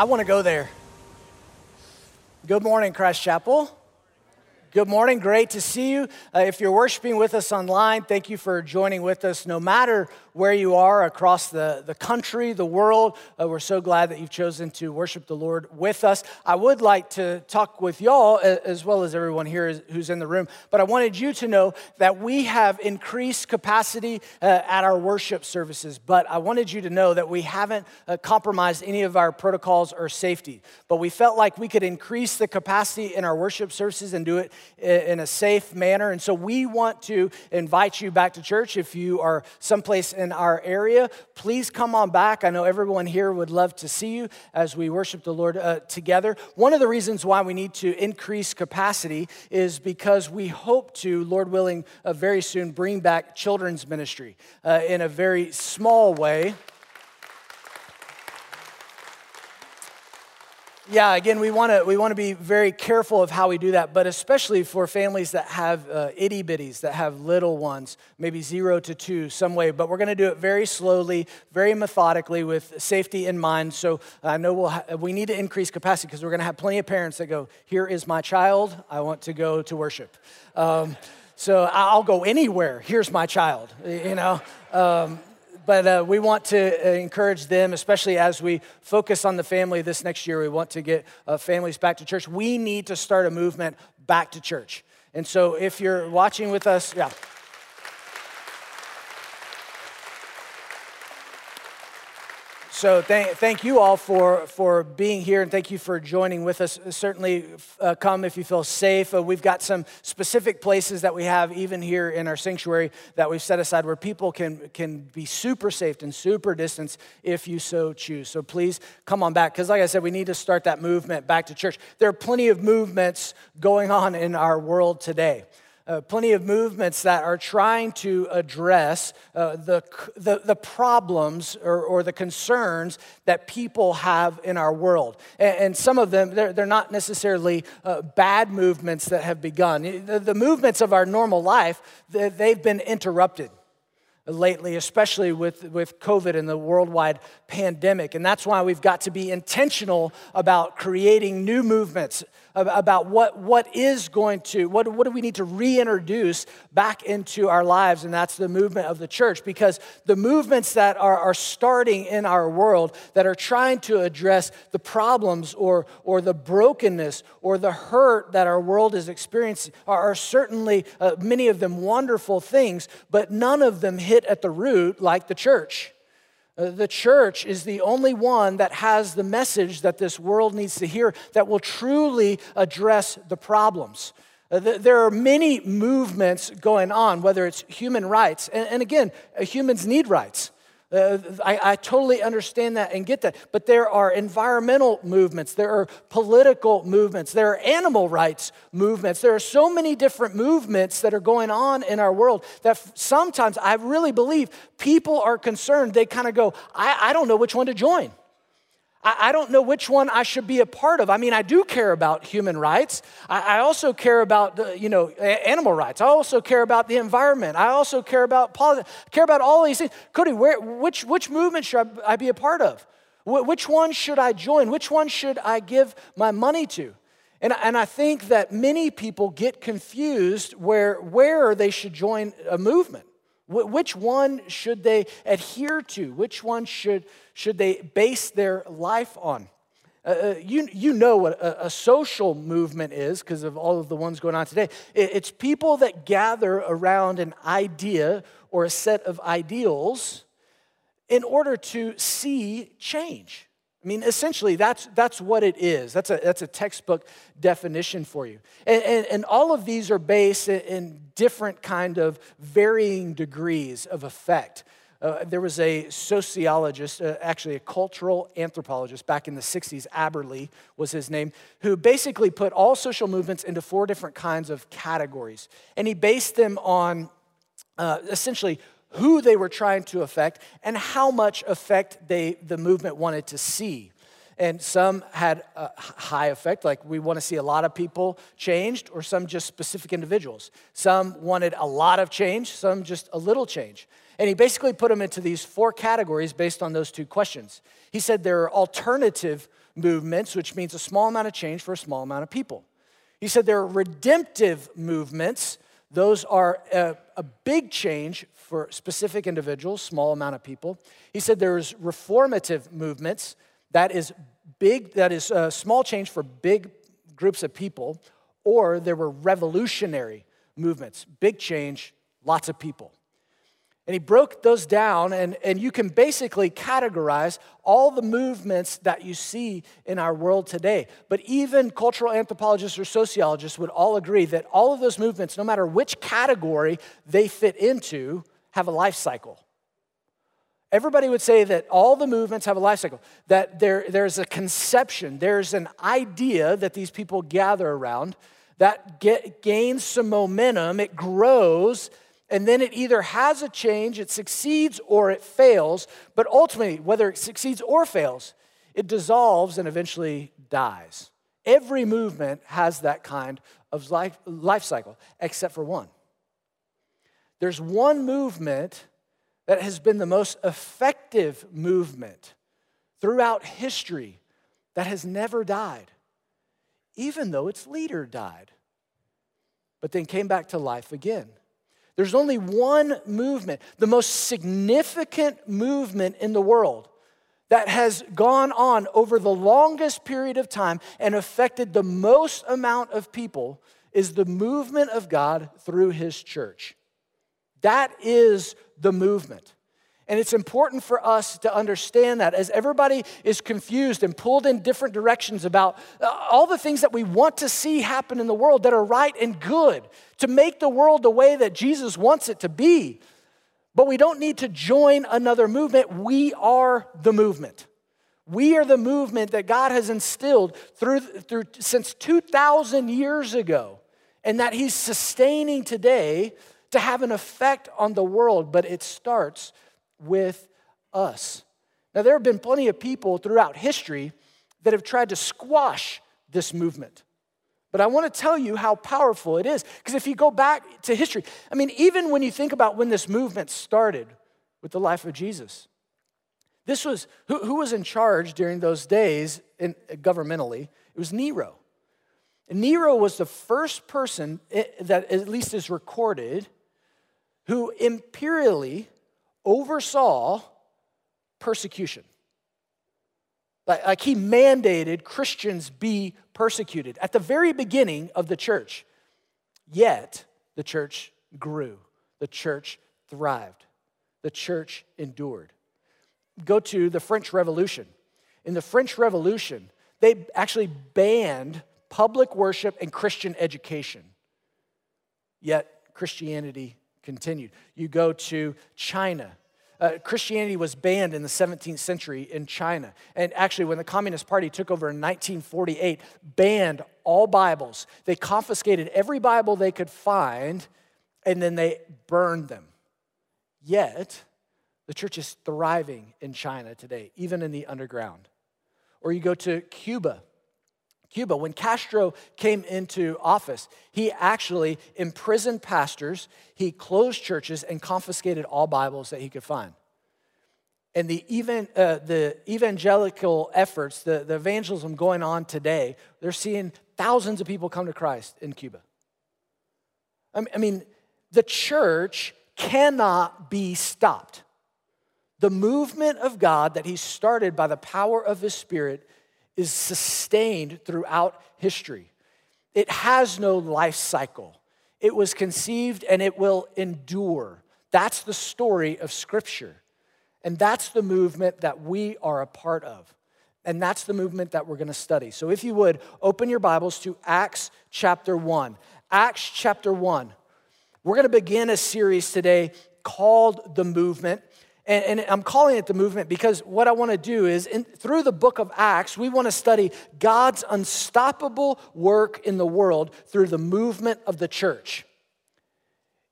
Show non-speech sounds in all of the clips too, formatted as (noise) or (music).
I want to go there. Good morning, Christ Chapel. Good morning. Great to see you. Uh, if you're worshiping with us online, thank you for joining with us. No matter where you are across the, the country, the world, uh, we're so glad that you've chosen to worship the Lord with us. I would like to talk with y'all, as well as everyone here who's in the room, but I wanted you to know that we have increased capacity uh, at our worship services, but I wanted you to know that we haven't uh, compromised any of our protocols or safety. But we felt like we could increase the capacity in our worship services and do it in a safe manner. And so we want to invite you back to church. If you are someplace in our area, please come on back. I know everyone here would love to see you as we worship the Lord uh, together. One of the reasons why we need to increase capacity is because we hope to, Lord willing, uh, very soon bring back children's ministry uh, in a very small way. Yeah, again, we want to we want to be very careful of how we do that, but especially for families that have uh, itty bitties, that have little ones, maybe zero to two, some way. But we're going to do it very slowly, very methodically, with safety in mind. So I know we'll ha- we need to increase capacity because we're going to have plenty of parents that go, "Here is my child. I want to go to worship." Um, so I'll go anywhere. Here's my child. You know. Um, but uh, we want to uh, encourage them, especially as we focus on the family this next year. We want to get uh, families back to church. We need to start a movement back to church. And so if you're watching with us, yeah. So thank, thank you all for, for being here and thank you for joining with us. Certainly uh, come if you feel safe. Uh, we've got some specific places that we have even here in our sanctuary that we've set aside where people can, can be super safe and super distance if you so choose. So please come on back because like I said, we need to start that movement back to church. There are plenty of movements going on in our world today uh, plenty of movements that are trying to address uh, the, the, the, problems or, or, the concerns that people have in our world. And, and some of them, they're, they're not necessarily uh, bad movements that have begun. The, the movements of our normal life, they've been interrupted lately, especially with, with COVID and the worldwide pandemic. And that's why we've got to be intentional about creating new movements, about what, what is going to, what, what do we need to reintroduce back into our lives, and that's the movement of the church. Because the movements that are, are starting in our world that are trying to address the problems or, or the brokenness or the hurt that our world is experiencing are, are certainly, uh, many of them, wonderful things, but none of them hit at the root like the church. Uh, the church is the only one that has the message that this world needs to hear that will truly address the problems. Uh, there are many movements going on, whether it's human rights, and again, uh, humans need rights. Uh, I, I, totally understand that and get that. But there are environmental movements, there are political movements, there are animal rights movements. There are so many different movements that are going on in our world that sometimes I really believe people are concerned. They kind of go, I, I don't know which one to join. I, don't know which one I should be a part of. I mean, I do care about human rights. I, also care about, you know, animal rights. I also care about the environment. I also care about politics. Care about all these things. Cody, where, which, which movement should I, be a part of? Which one should I join? Which one should I give my money to? And, and I think that many people get confused where, where they should join a movement. Which one should they adhere to? Which one should, should they base their life on? Uh, uh you, you know what a, a social movement is because of all of the ones going on today. it's people that gather around an idea or a set of ideals in order to see change. I mean, essentially, that's, that's what it is. That's a, that's a textbook definition for you. And, and, and all of these are based in different kind of varying degrees of effect. Uh, there was a sociologist, uh, actually a cultural anthropologist back in the 60s, Aberle was his name, who basically put all social movements into four different kinds of categories. And he based them on uh, essentially who they were trying to affect, and how much effect they, the movement wanted to see. And some had a high effect, like we want to see a lot of people changed, or some just specific individuals. Some wanted a lot of change, some just a little change. And he basically put them into these four categories based on those two questions. He said there are alternative movements, which means a small amount of change for a small amount of people. He said there are redemptive movements. Those are a, a, big change for specific individuals, small amount of people. He said there's reformative movements. That is big, that is a small change for big groups of people. Or there were revolutionary movements, big change, lots of people. And he broke those down, and, and you can basically categorize all the movements that you see in our world today. But even cultural anthropologists or sociologists would all agree that all of those movements, no matter which category they fit into, have a life cycle. Everybody would say that all the movements have a life cycle, that there, there's a conception, there's an idea that these people gather around that get, gains some momentum, it grows, and then it either has a change, it succeeds, or it fails. But ultimately, whether it succeeds or fails, it dissolves and eventually dies. Every movement has that kind of life, life cycle, except for one. There's one movement that has been the most effective movement throughout history that has never died, even though its leader died, but then came back to life again. There's only one movement, the most significant movement in the world that has gone on over the longest period of time and affected the most amount of people is the movement of God through His church. That is the movement. And it's important for us to understand that as everybody is confused and pulled in different directions about uh, all the things that we want to see happen in the world that are right and good to make the world the way that Jesus wants it to be. But we don't need to join another movement. We are the movement. We are the movement that God has instilled through, through since 2,000 years ago, and that He's sustaining today to have an effect on the world. But it starts with us. Now, there have been plenty of people throughout history that have tried to squash this movement. But I want to tell you how powerful it is. Because if you go back to history, I mean, even when you think about when this movement started with the life of Jesus, this was who, who was in charge during those days in, governmentally? It was Nero. And Nero was the first person eh, that at least is recorded who imperially oversaw persecution. Like, like he mandated Christians be persecuted at the very beginning of the church. Yet the church grew, the church thrived, the church endured. Go to the French Revolution. In the French Revolution, they actually banned public worship and Christian education. Yet Christianity continued. You go to China. Uh, Christianity was banned in the 17th century in China. And actually, when the Communist Party took over in 1948, banned all Bibles. They confiscated every Bible they could find, and then they burned them. Yet, the church is thriving in China today, even in the underground. Or you go to Cuba. Cuba. When Castro came into office, he actually imprisoned pastors, he closed churches, and confiscated all Bibles that he could find. And the, even, uh, the evangelical efforts, the, the evangelism going on today, they're seeing thousands of people come to Christ in Cuba. I mean, the church cannot be stopped. The movement of God that He started by the power of His Spirit is sustained throughout history. It has no life cycle. It was conceived and it will endure. That's the story of Scripture. And that's the movement that we are a part of. And that's the movement that we're going to study. So if you would, open your Bibles to Acts chapter 1. Acts chapter 1. We're going to begin a series today called The Movement. And, and, I'm calling it the movement because what I want to do is, in, through the book of Acts, we want to study God's unstoppable work in the world through the movement of the church.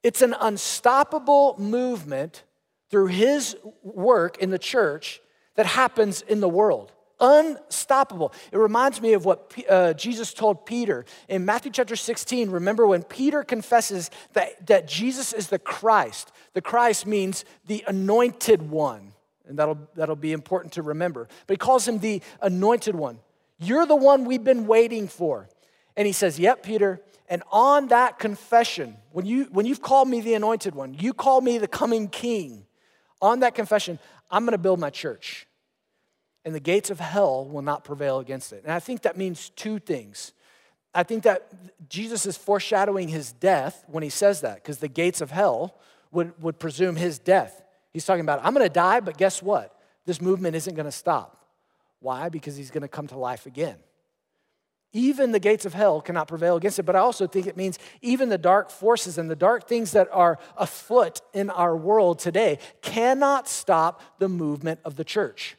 It's an unstoppable movement through his work in the church that happens in the world unstoppable. It reminds me of what uh, Jesus told Peter in Matthew chapter 16. Remember when Peter confesses that, that Jesus is the Christ? The Christ means the anointed one, and that'll, that'll be important to remember. But he calls him the anointed one. You're the one we've been waiting for. And he says, Yep, Peter. And on that confession, when, you, when you've called me the anointed one, you call me the coming king, on that confession, I'm going to build my church. And the gates of hell will not prevail against it. And I think that means two things. I think that Jesus is foreshadowing his death when he says that, because the gates of hell would, would presume his death. He's talking about, I'm to die, but guess what? This movement isn't to stop. Why? Because he's to come to life again. Even the gates of hell cannot prevail against it. But I also think it means even the dark forces and the dark things that are afoot in our world today cannot stop the movement of the church.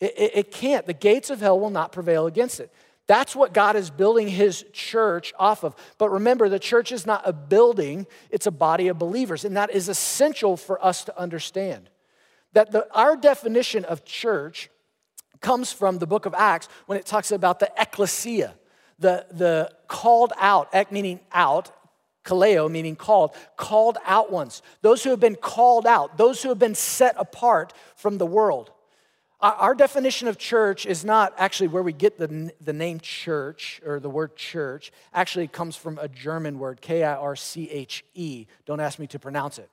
It, it, it can't. The gates of hell will not prevail against it. That's what God is building his church off of. But remember, the church is not a building, it's a body of believers. And that is essential for us to understand. That the, our definition of church comes from the book of Acts when it talks about the ecclesia, the, the called out, ek meaning out, kaleo meaning called, called out ones, those who have been called out, those who have been set apart from the world. Our, definition of church is not actually where we get the, the name church or the word church. Actually, it comes from a German word, K I R C H E. Don't ask me to pronounce it.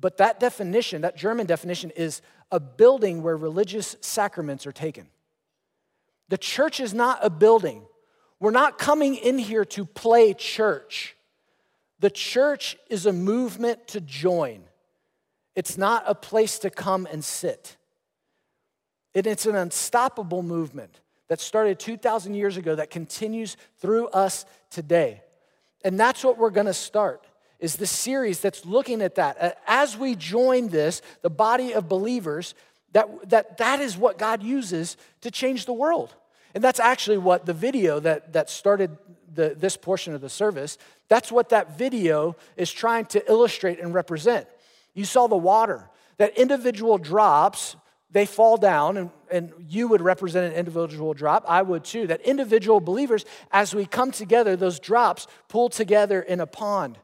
But that definition, that German definition, is a building where religious sacraments are taken. The church is not a building. We're not coming in here to play church. The church is a movement to join, it's not a place to come and sit. And it's an unstoppable movement that started 2,000 years ago that continues through us today. And that's what we're gonna start is the series that's looking at that. As we join this, the body of believers, that, that that is what God uses to change the world. And that's actually what the video that, that started the, this portion of the service, that's what that video is trying to illustrate and represent. You saw the water, that individual drops, they fall down, and, and you would represent an individual drop. I would too. That individual believers, as we come together, those drops pull together in a pond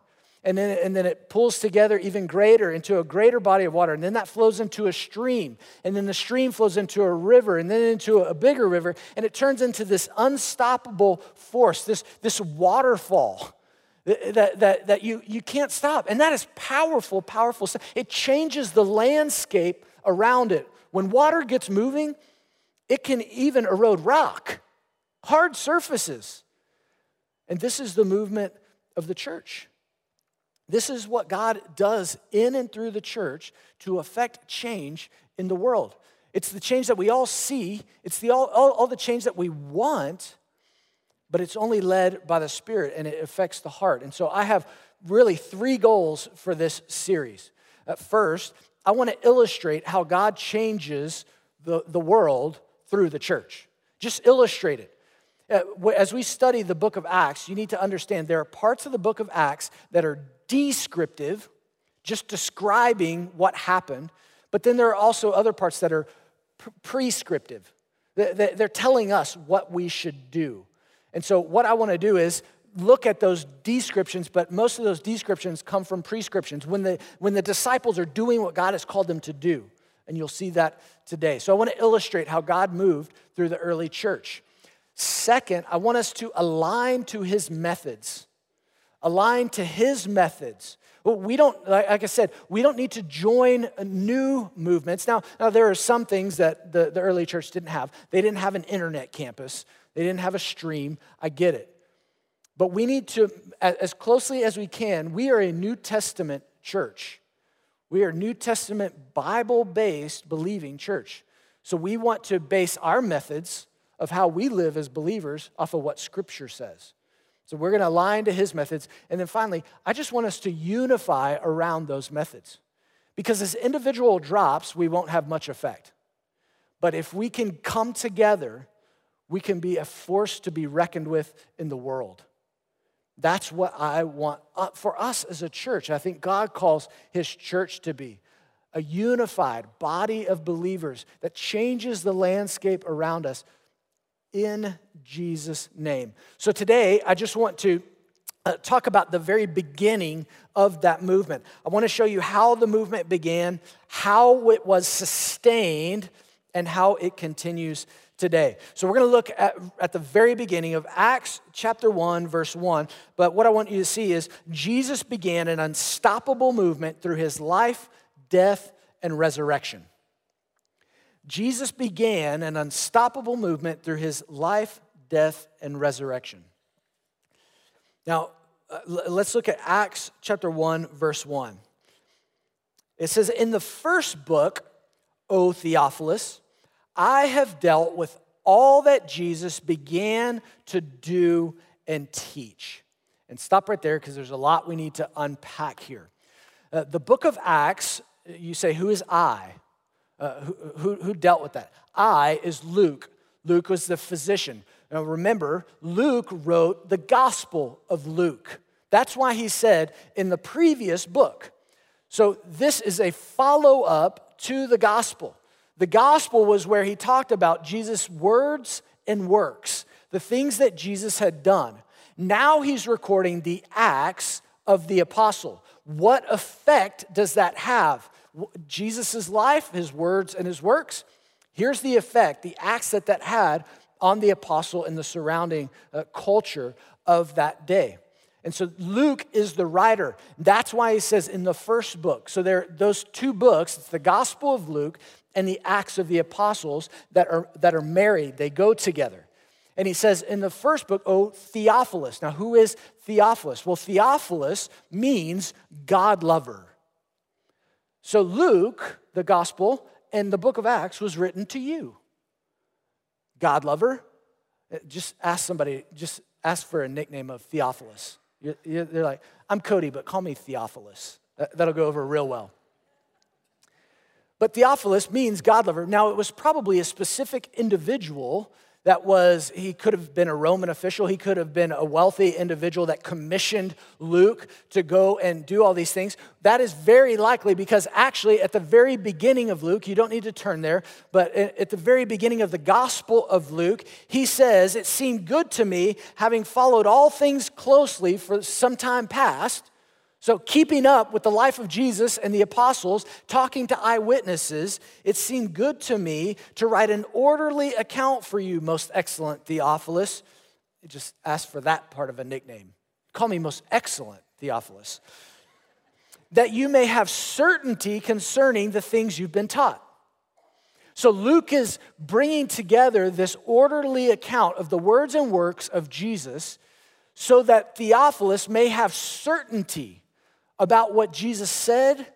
and then, and then it pulls together even greater into a greater body of water. And then that flows into a stream. And then the stream flows into a river and then into a bigger river. And it turns into this unstoppable force, this, this waterfall that, that, that you, you can't stop. And that is powerful, powerful. stuff. It changes the landscape around it. When water gets moving, it can even erode rock, hard surfaces. And this is the movement of the church. This is what God does in and through the church to affect change in the world. It's the change that we all see, it's the, all, all, all the change that we want, but it's only led by the Spirit and it affects the heart. And so I have really three goals for this series. At first, I want to illustrate how God changes the, the world through the church. Just illustrate it. Uh, as we study the book of Acts, you need to understand there are parts of the book of Acts that are descriptive, just describing what happened, but then there are also other parts that are prescriptive. They're telling us what we should do. And so, what I want to do is look at those descriptions, but most of those descriptions come from prescriptions when the, when the disciples are doing what God has called them to do. And you'll see that today. So, I want to illustrate how God moved through the early church. Second, I want us to align to his methods align to his methods. We don't, like I said, we don't need to join new movements. Now, now there are some things that the, the early church didn't have. They didn't have an internet campus, they didn't have a stream. I get it. But we need to, as closely as we can, we are a New Testament church. We are New Testament Bible based believing church. So we want to base our methods of how we live as believers off of what Scripture says. So we're going to align to his methods. And then finally, I just want us to unify around those methods. Because as individual drops, we won't have much effect. But if we can come together, we can be a force to be reckoned with in the world. That's what I want for us as a church. I think God calls his church to be a unified body of believers that changes the landscape around us in Jesus' name. So today, I just want to uh, talk about the very beginning of that movement. I want to show you how the movement began, how it was sustained, and how it continues today. So we're going to look at, at the very beginning of Acts chapter 1, verse 1. But what I want you to see is Jesus began an unstoppable movement through his life, death, and resurrection. Jesus began an unstoppable movement through his life, death, and resurrection. Now, uh, let's look at Acts chapter 1, verse 1. It says, In the first book, O Theophilus, I have dealt with all that Jesus began to do and teach. And stop right there because there's a lot we need to unpack here. Uh, the book of Acts, you say, Who is I? Uh, who, who, who dealt with that? I is Luke. Luke was the physician. Now remember, Luke wrote the Gospel of Luke. That's why he said in the previous book. So this is a follow up to the Gospel. The gospel was where he talked about Jesus' words and works, the things that Jesus had done. Now he's recording the acts of the apostle. What effect does that have? Jesus' life, his words, and his works. Here's the effect, the acts that that had on the apostle and the surrounding uh, culture of that day. And so Luke is the writer. That's why he says in the first book. So there those two books, it's the Gospel of Luke and the Acts of the Apostles that are, that are married, they go together. And he says in the first book, oh, Theophilus. Now, who is Theophilus? Well, Theophilus means God lover. So, Luke, the gospel, and the book of Acts was written to you. God lover. Uh, just ask somebody, just ask for a nickname of Theophilus. You're, they're like, I'm Cody, but call me Theophilus. That'll go over real well. But Theophilus means God lover. Now, it was probably a specific individual that was, he could have been a Roman official, he could have been a wealthy individual that commissioned Luke to go and do all these things. That is very likely because actually, at the very beginning of Luke, you don't need to turn there, but at the very beginning of the Gospel of Luke, he says, It seemed good to me, having followed all things closely for some time past so, keeping up with the life of Jesus and the apostles, talking to eyewitnesses, it seemed good to me to write an orderly account for you, most excellent Theophilus. Just ask for that part of a nickname. Call me most excellent Theophilus. That you may have certainty concerning the things you've been taught. So, Luke is bringing together this orderly account of the words and works of Jesus so that Theophilus may have certainty about what Jesus said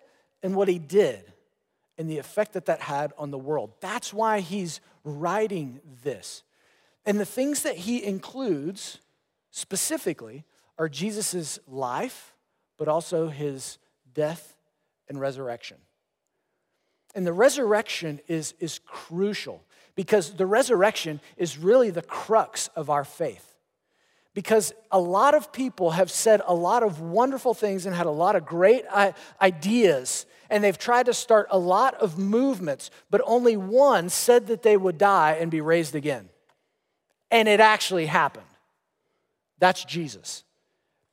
and what he did and the effect that that had on the world. That's why he's writing this. And the things that he includes specifically are Jesus' life, but also his death and resurrection. And the resurrection is, is crucial because the resurrection is really the crux of our faith because a lot of people have said a lot of wonderful things and had a lot of great uh, ideas, and they've tried to start a lot of movements, but only one said that they would die and be raised again. And it actually happened. That's Jesus.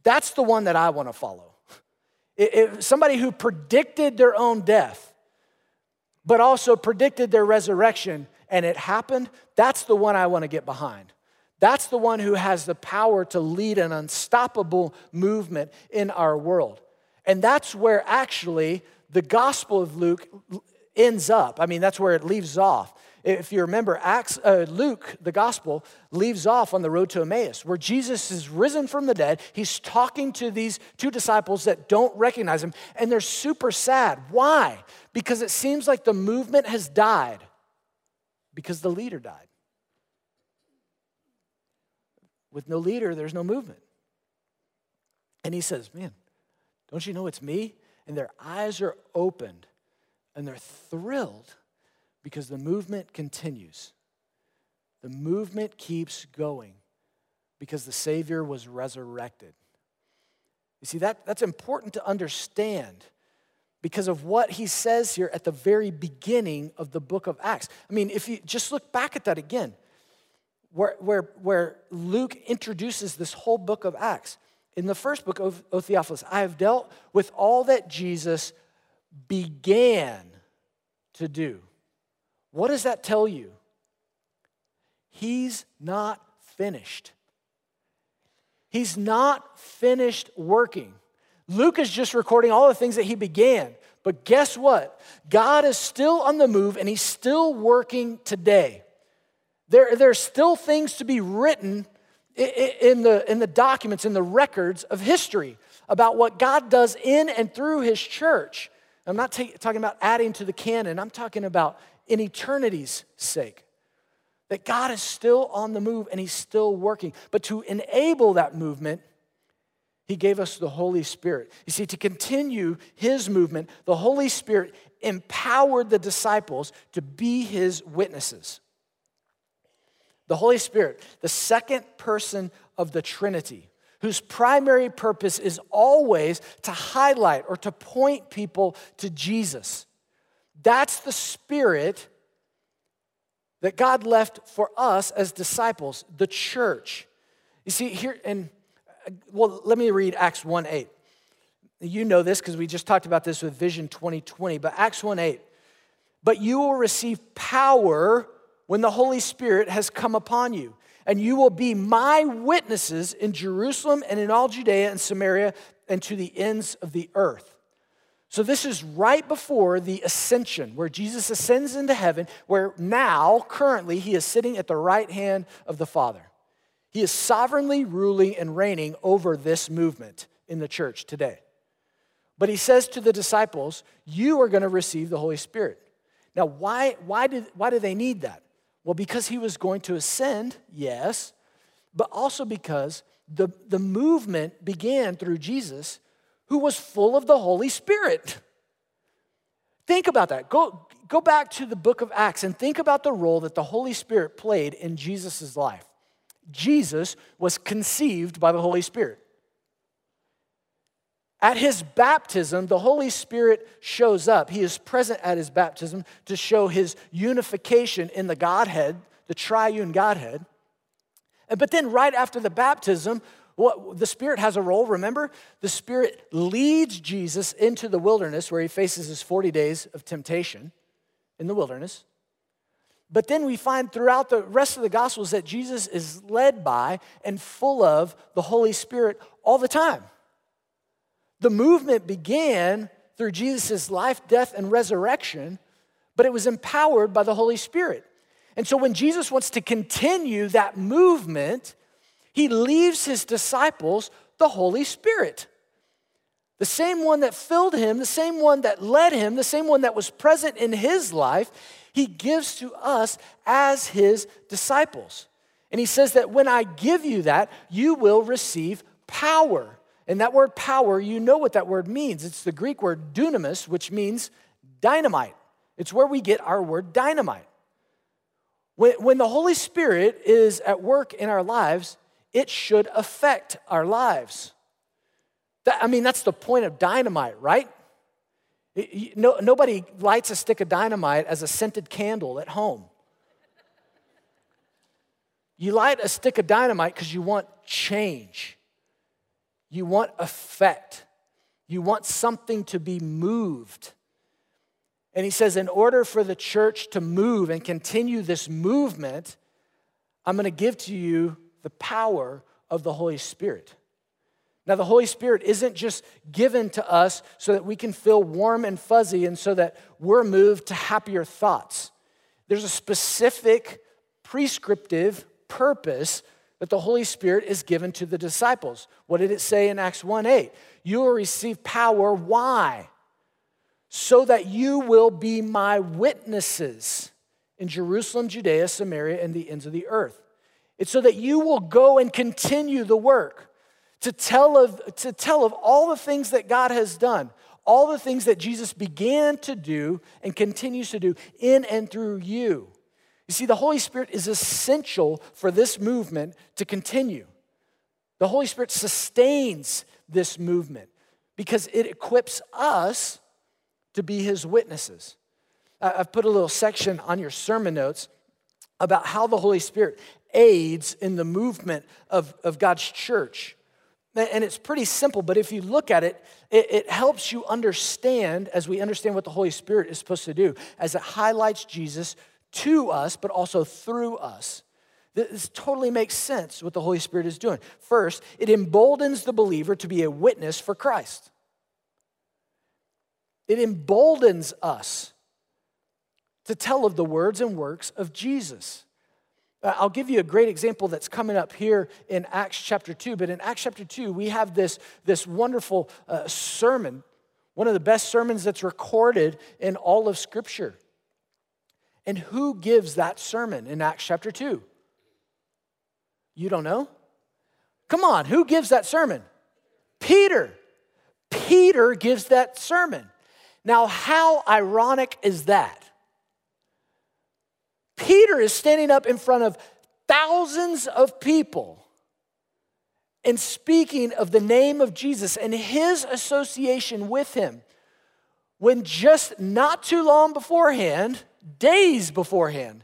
That's the one that I want to follow. If somebody who predicted their own death, but also predicted their resurrection, and it happened, that's the one I want to get behind. That's the one who has the power to lead an unstoppable movement in our world. And that's where actually the Gospel of Luke ends up. I mean, that's where it leaves off. If you remember, Acts, uh, Luke, the Gospel, leaves off on the road to Emmaus, where Jesus is risen from the dead. He's talking to these two disciples that don't recognize him, and they're super sad. Why? Because it seems like the movement has died because the leader died. With no leader, there's no movement. And he says, Man, don't you know it's me? And their eyes are opened and they're thrilled because the movement continues. The movement keeps going because the Savior was resurrected. You see, that, that's important to understand because of what he says here at the very beginning of the book of Acts. I mean, if you just look back at that again, where, where, where Luke introduces this whole book of Acts. In the first book of, of Theophilus, I have dealt with all that Jesus began to do. What does that tell you? He's not finished. He's not finished working. Luke is just recording all the things that he began. But guess what? God is still on the move and he's still working today. There, there's still things to be written in the, in the documents, in the records of history about what God does in and through his church. I'm not talking about adding to the canon, I'm talking about in eternity's sake. That God is still on the move and he's still working. But to enable that movement, he gave us the Holy Spirit. You see, to continue his movement, the Holy Spirit empowered the disciples to be his witnesses. The Holy Spirit, the second person of the Trinity, whose primary purpose is always to highlight or to point people to Jesus. That's the Spirit that God left for us as disciples, the church. You see, here, and well, let me read Acts 1 8. You know this because we just talked about this with Vision 2020, but Acts 1 8. But you will receive power when the Holy Spirit has come upon you. And you will be my witnesses in Jerusalem and in all Judea and Samaria and to the ends of the earth. So, this is right before the ascension, where Jesus ascends into heaven, where now, currently, he is sitting at the right hand of the Father. He is sovereignly ruling and reigning over this movement in the church today. But he says to the disciples, You are going to receive the Holy Spirit. Now, why, why, did, why do they need that? Well, because he was going to ascend, yes, but also because the, the movement began through Jesus, who was full of the Holy Spirit. Think about that. Go, go back to the book of Acts and think about the role that the Holy Spirit played in Jesus' life. Jesus was conceived by the Holy Spirit. At his baptism, the Holy Spirit shows up. He is present at his baptism to show his unification in the Godhead, the triune Godhead. But then, right after the baptism, what, the Spirit has a role, remember? The Spirit leads Jesus into the wilderness where he faces his 40 days of temptation in the wilderness. But then we find throughout the rest of the Gospels that Jesus is led by and full of the Holy Spirit all the time. The movement began through Jesus' life, death, and resurrection, but it was empowered by the Holy Spirit. And so when Jesus wants to continue that movement, he leaves his disciples the Holy Spirit. The same one that filled him, the same one that led him, the same one that was present in his life, he gives to us as his disciples. And he says that when I give you that, you will receive power. And that word power, you know what that word means. It's the Greek word dunamis, which means dynamite. It's where we get our word dynamite. When, when the Holy Spirit is at work in our lives, it should affect our lives. That, I mean, that's the point of dynamite, right? No, nobody lights a stick of dynamite as a scented candle at home. You light a stick of dynamite because you want change. You want effect. You want something to be moved. And he says, in order for the church to move and continue this movement, I'm going to give to you the power of the Holy Spirit. Now, the Holy Spirit isn't just given to us so that we can feel warm and fuzzy and so that we're moved to happier thoughts. There's a specific prescriptive purpose that the Holy Spirit is given to the disciples. What did it say in Acts 1 8? You will receive power. Why? So that you will be my witnesses in Jerusalem, Judea, Samaria, and the ends of the earth. It's so that you will go and continue the work to tell of, to tell of all the things that God has done, all the things that Jesus began to do and continues to do in and through you. You see, the Holy Spirit is essential for this movement to continue. The Holy Spirit sustains this movement because it equips us to be His witnesses. I've put a little section on your sermon notes about how the Holy Spirit aids in the movement of, of God's church. And it's pretty simple, but if you look at it, it, it, helps you understand, as we understand what the Holy Spirit is supposed to do, as it highlights Jesus to us, but also through us. This totally makes sense what the Holy Spirit is doing. First, it emboldens the believer to be a witness for Christ. It emboldens us to tell of the words and works of Jesus. Uh, I'll give you a great example that's coming up here in Acts chapter 2. But in Acts chapter 2, we have this, this wonderful uh, sermon, one of the best sermons that's recorded in all of Scripture. And who gives that sermon in Acts chapter 2? You don't know? Come on, who gives that sermon? Peter. Peter gives that sermon. Now, how ironic is that? Peter is standing up in front of thousands of people and speaking of the name of Jesus and his association with him when just not too long beforehand, days beforehand,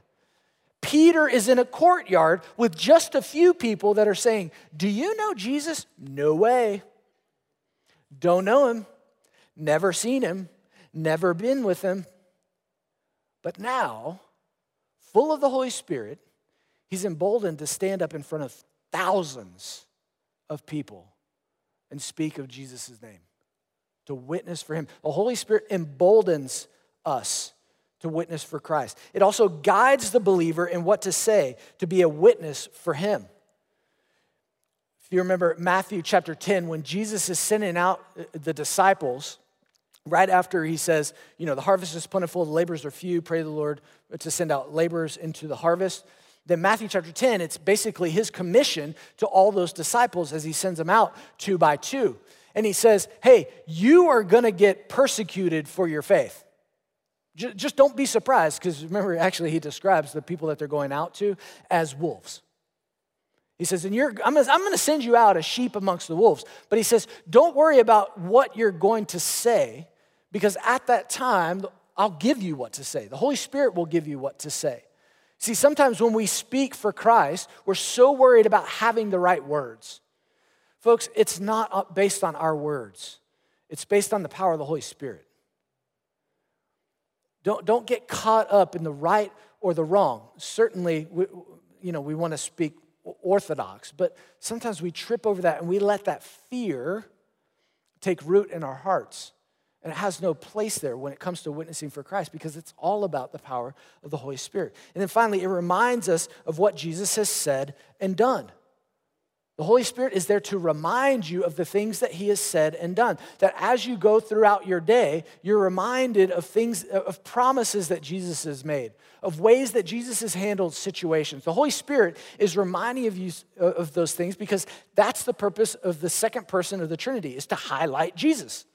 Peter is in a courtyard with just a few people that are saying, Do you know Jesus? No way. Don't know him. Never seen him. Never been with him. But now, full of the Holy Spirit, he's emboldened to stand up in front of thousands of people and speak of Jesus' name, to witness for him. The Holy Spirit emboldens us to witness for Christ. It also guides the believer in what to say to be a witness for him. If you remember Matthew chapter 10, when Jesus is sending out the disciples, right after he says, You know, the harvest is plentiful, the laborers are few, pray the Lord to send out laborers into the harvest. Then, Matthew chapter 10, it's basically his commission to all those disciples as he sends them out two by two. And he says, Hey, you are gonna get persecuted for your faith. Just don't be surprised, because remember, (laughs) actually, he describes the people that they're going out to as wolves. He says, and you're, I'm gonna, I'm gonna send you out as sheep amongst the wolves. But he says, don't worry about what you're going to say because at that time, I'll give you what to say. The Holy Spirit will give you what to say. See, sometimes when we speak for Christ, we're so worried about having the right words. Folks, it's not uh, based on our words, it's based on the power of the Holy Spirit. Don't, don't get caught up in the right or the wrong. Certainly, we, you know, we want to speak orthodox, but sometimes we trip over that and we let that fear take root in our hearts. And it has no place there when it comes to witnessing for Christ because it's all about the power of the Holy Spirit. And then finally, it reminds us of what Jesus has said and done. The Holy Spirit is there to remind you of the things that He has said and done. That as you go throughout your day, you're reminded of things, of promises that Jesus has made, of ways that Jesus has handled situations. The Holy Spirit is reminding of you uh, of those things because that's the purpose of the second person of the Trinity, is to highlight Jesus.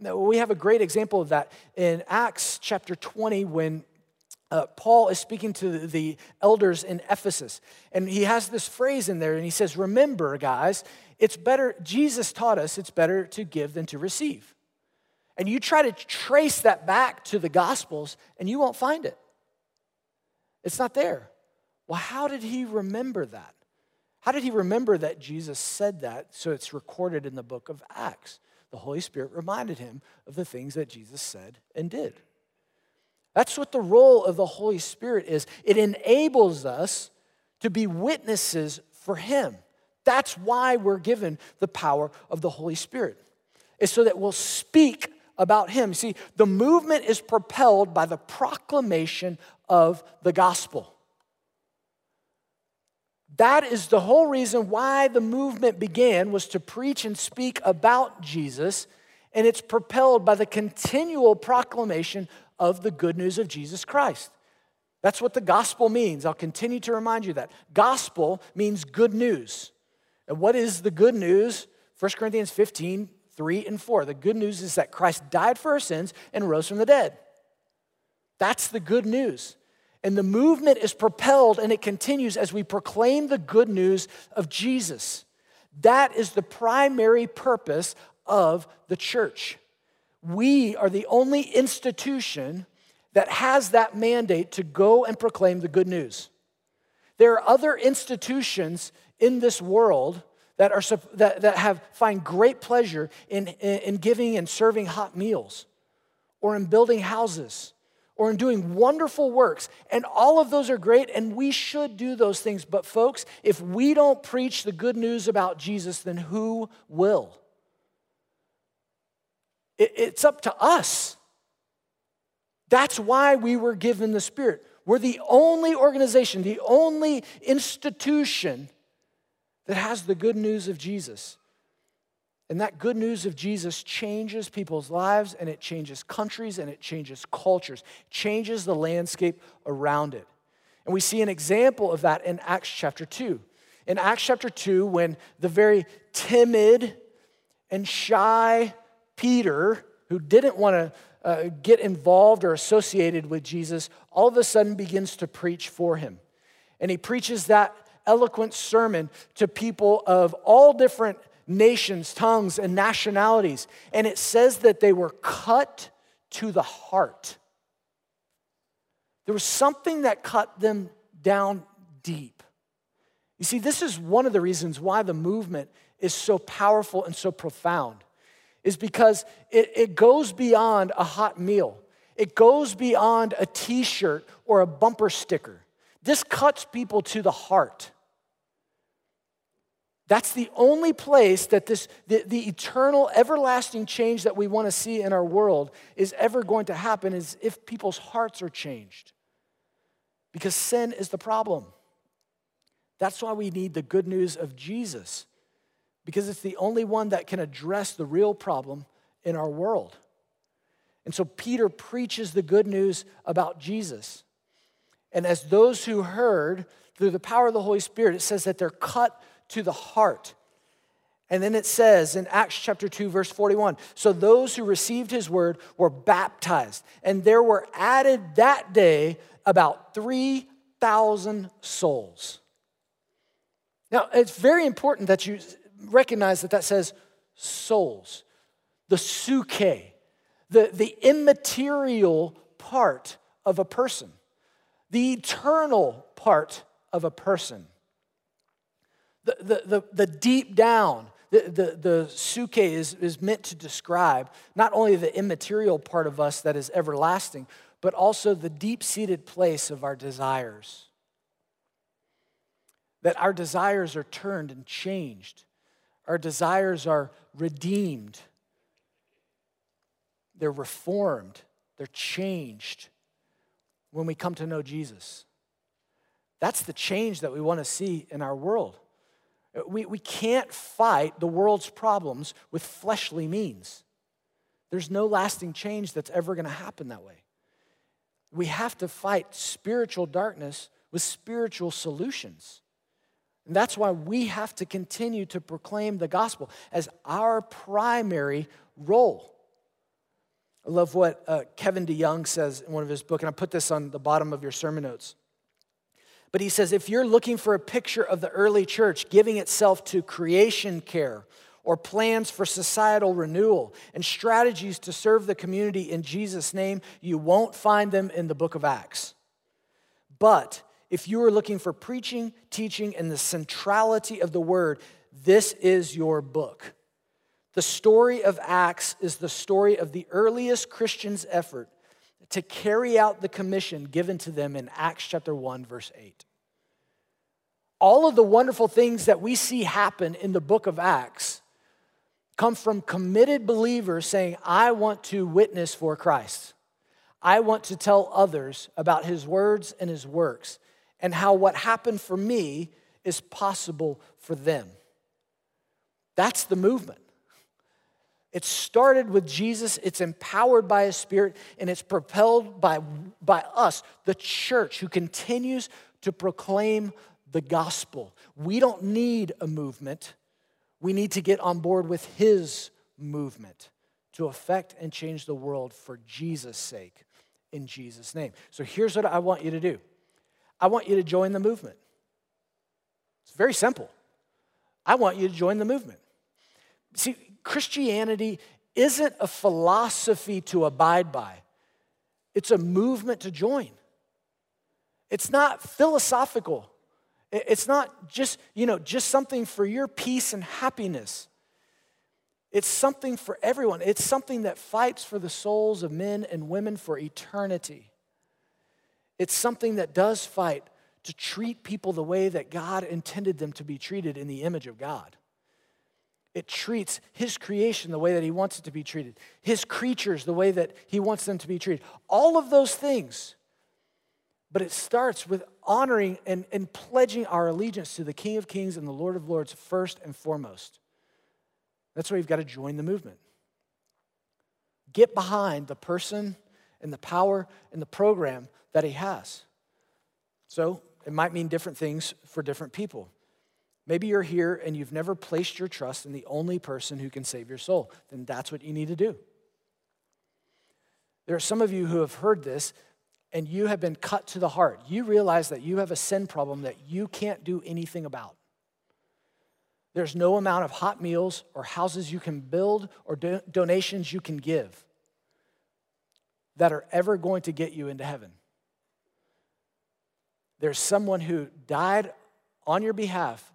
Now, we have a great example of that in Acts chapter 20 when uh, Paul is speaking to the elders in Ephesus. And he has this phrase in there, and he says, Remember, guys, it's better, Jesus taught us it's better to give than to receive. And you try to trace that back to the Gospels, and you won't find it. It's not there. Well, how did he remember that? How did he remember that Jesus said that so it's recorded in the book of Acts? the Holy Spirit reminded him of the things that Jesus said and did. That's what the role of the Holy Spirit is. It enables us to be witnesses for Him. That's why we're given the power of the Holy Spirit, is so that we'll speak about Him. See, the movement is propelled by the proclamation of the gospel. That is the whole reason why the movement began was to preach and speak about Jesus, and it's propelled by the continual proclamation of the good news of Jesus Christ. That's what the gospel means. I'll continue to remind you that. Gospel means good news. And what is the good news? 1 Corinthians 15, 3 and 4. The good news is that Christ died for our sins and rose from the dead. That's the good news. And the movement is propelled and it continues as we proclaim the good news of Jesus. That is the primary purpose of the church. We are the only institution that has that mandate to go and proclaim the good news. There are other institutions in this world that, are, that, that have, find great pleasure in, in, in giving and serving hot meals or in building houses or in doing wonderful works. And all of those are great, and we should do those things. But, folks, if we don't preach the good news about Jesus, then who will? It's up to us. That's why we were given the Spirit. We're the only organization, the only institution that has the good news of Jesus. And that good news of Jesus changes people's lives and it changes countries and it changes cultures, changes the landscape around it. And we see an example of that in Acts chapter 2. In Acts chapter 2, when the very timid and shy Peter, who didn't want to uh, get involved or associated with Jesus, all of a sudden begins to preach for him. And he preaches that eloquent sermon to people of all different nations, tongues, and nationalities. And it says that they were cut to the heart. There was something that cut them down deep. You see, this is one of the reasons why the movement is so powerful and so profound, is because it, it goes beyond a hot meal. It goes beyond a t shirt or a bumper sticker. This cuts people to the heart. That's the only place that this, the, the eternal, everlasting change that we want to see in our world is ever going to happen is if people's hearts are changed. Because sin is the problem. That's why we need the good news of Jesus, because it's the only one that can address the real problem in our world. And so Peter preaches the good news about Jesus. And as those who heard, through the power of the Holy Spirit, it says that they're cut to the heart. And then it says in Acts chapter 2, verse 41 So those who received his word were baptized, and there were added that day about 3,000 souls. Now, it's very important that you recognize that that says souls, the psuche, the, the immaterial part of a person, the eternal part of a person. The, the, the, the deep down, the, the, the psuche is, is meant to describe not only the immaterial part of us that is everlasting, but also the deep seated place of our desires. That our desires are turned and changed, our desires are redeemed, they're reformed, they're changed when we come to know Jesus. That's the change that we want to see in our world. We, we can't fight the world's problems with fleshly means. There's no lasting change that's ever going to happen that way. We have to fight spiritual darkness with spiritual solutions. And that's why we have to continue to proclaim the gospel as our primary role. I love what uh, Kevin DeYoung says in one of his books, and I put this on the bottom of your sermon notes. But he says if you're looking for a picture of the early church giving itself to creation care or plans for societal renewal and strategies to serve the community in Jesus' name, you won't find them in the book of Acts. But if you are looking for preaching, teaching, and the centrality of the word, this is your book. The story of Acts is the story of the earliest Christians' effort to carry out the commission given to them in Acts chapter 1, verse 8. All of the wonderful things that we see happen in the book of Acts come from committed believers saying, I want to witness for Christ. I want to tell others about his words and his works and how what happened for me is possible for them. That's the movement. It started with Jesus, it's empowered by His Spirit, and it's propelled by, by us, the church, who continues to proclaim the gospel. We don't need a movement, we need to get on board with His movement to affect and change the world for Jesus' sake, in Jesus' name. So here's what I want you to do I want you to join the movement. It's very simple. I want you to join the movement. See, Christianity isn't a philosophy to abide by, it's a movement to join. It's not philosophical. It's not just, you know, just something for your peace and happiness. It's something for everyone. It's something that fights for the souls of men and women for eternity. It's something that does fight to treat people the way that God intended them to be treated in the image of God. It treats His creation the way that He wants it to be treated, His creatures the way that He wants them to be treated. All of those things. But it starts with honoring and, and pledging our allegiance to the King of Kings and the Lord of Lords first and foremost. That's why you've got to join the movement. Get behind the person and the power and the program that He has. So it might mean different things for different people. Maybe you're here and you've never placed your trust in the only person who can save your soul. Then that's what you need to do. There are some of you who have heard this and you have been cut to the heart. You realize that you have a sin problem that you can't do anything about. There's no amount of hot meals or houses you can build or do- donations you can give that are ever going to get you into heaven. There's someone who died on your behalf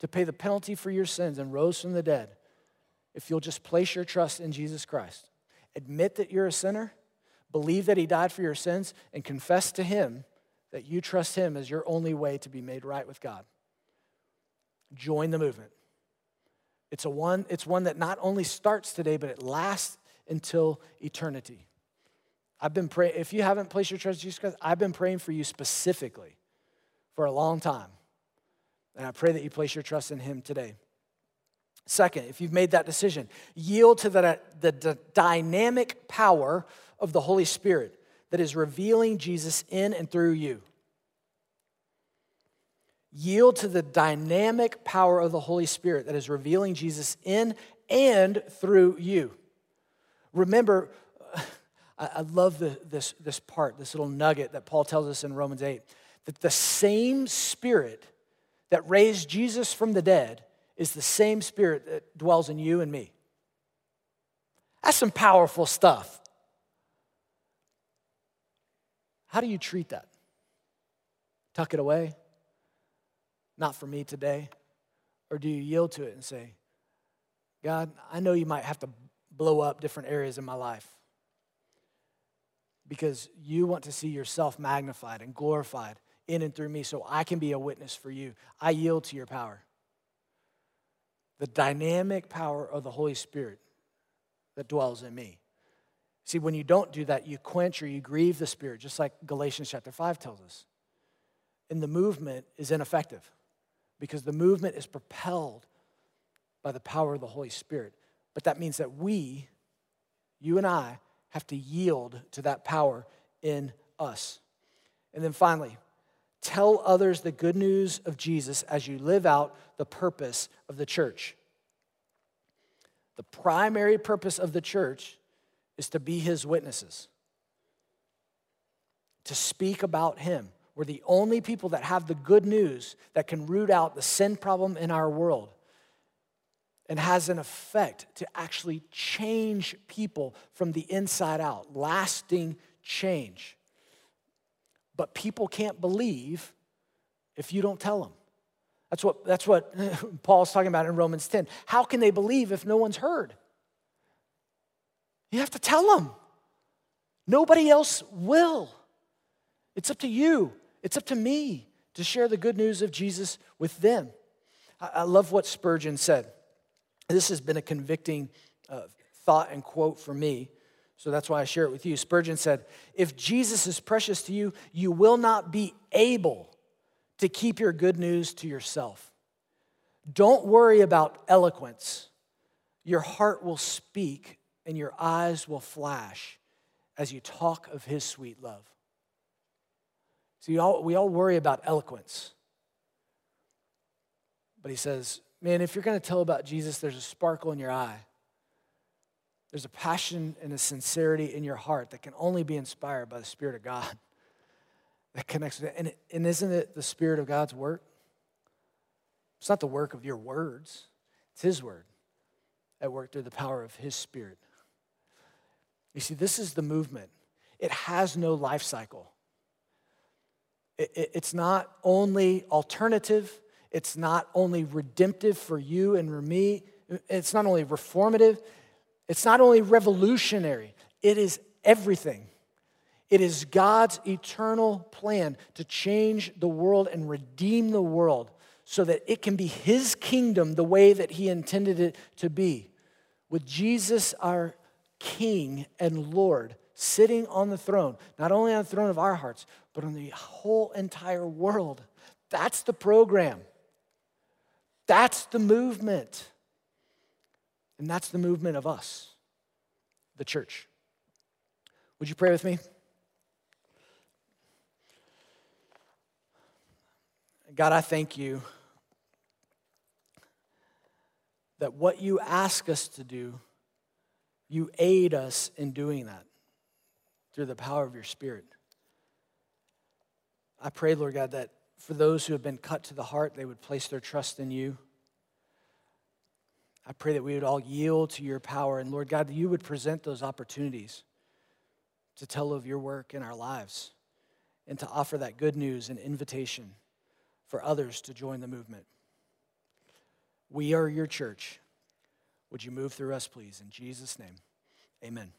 to pay the penalty for your sins and rose from the dead if you'll just place your trust in Jesus Christ. Admit that you're a sinner, believe that He died for your sins, and confess to Him that you trust Him as your only way to be made right with God. Join the movement. It's, a one, it's one that not only starts today, but it lasts until eternity. I've been praying, if you haven't placed your trust in Jesus Christ, I've been praying for you specifically for a long time. And I pray that you place your trust in Him today. Second, if you've made that decision, yield to the, the, the dynamic power of the Holy Spirit that is revealing Jesus in and through you. Yield to the dynamic power of the Holy Spirit that is revealing Jesus in and through you. Remember, I, I love the, this, this part, this little nugget that Paul tells us in Romans 8 that the same Spirit that raised Jesus from the dead is the same Spirit that dwells in you and me. That's some powerful stuff. How do you treat that? Tuck it away? Not for me today? Or do you yield to it and say, God, I know you might have to blow up different areas in my life because you want to see yourself magnified and glorified in and through me so I can be a witness for you. I yield to your power. The dynamic power of the Holy Spirit that dwells in me. See, when you don't do that, you quench or you grieve the Spirit, just like Galatians chapter 5 tells us. And the movement is ineffective because the movement is propelled by the power of the Holy Spirit. But that means that we, you and I, have to yield to that power in us. And then finally, tell others the good news of Jesus as you live out the purpose of the church. The primary purpose of the church is to be his witnesses, to speak about him. We're the only people that have the good news that can root out the sin problem in our world and has an effect to actually change people from the inside out, lasting change. But people can't believe if you don't tell them. That's what, that's what (laughs) Paul's talking about in Romans 10. How can they believe if no one's heard? You have to tell them. Nobody else will. It's up to you, it's up to me to share the good news of Jesus with them. I, I love what Spurgeon said. This has been a convicting uh, thought and quote for me, so that's why I share it with you. Spurgeon said, If Jesus is precious to you, you will not be able to keep your good news to yourself. Don't worry about eloquence. Your heart will speak and your eyes will flash as you talk of his sweet love. See, all, we all worry about eloquence. But he says, man, if you're going to tell about Jesus, there's a sparkle in your eye. There's a passion and a sincerity in your heart that can only be inspired by the Spirit of God (laughs) that connects with it. And, and isn't it the Spirit of God's work? It's not the work of your words, it's His word at work through the power of His Spirit. You see, this is the movement, it has no life cycle. It, it, it's not only alternative, it's not only redemptive for you and for me, it's not only reformative, it's not only revolutionary, it is everything. It is God's eternal plan to change the world and redeem the world so that it can be His kingdom the way that He intended it to be. With Jesus, our King and Lord, sitting on the throne, not only on the throne of our hearts, but on the whole entire world. That's the program. That's the movement. And that's the movement of us, the church. Would you pray with me? God, I thank you that what you ask us to do, you aid us in doing that through the power of your Spirit. I pray, Lord God, that for those who have been cut to the heart, they would place their trust in you. I pray that we would all yield to your power. And Lord God, that you would present those opportunities to tell of your work in our lives and to offer that good news and invitation for others to join the movement. We are your church. Would you move through us, please? In Jesus' name, amen.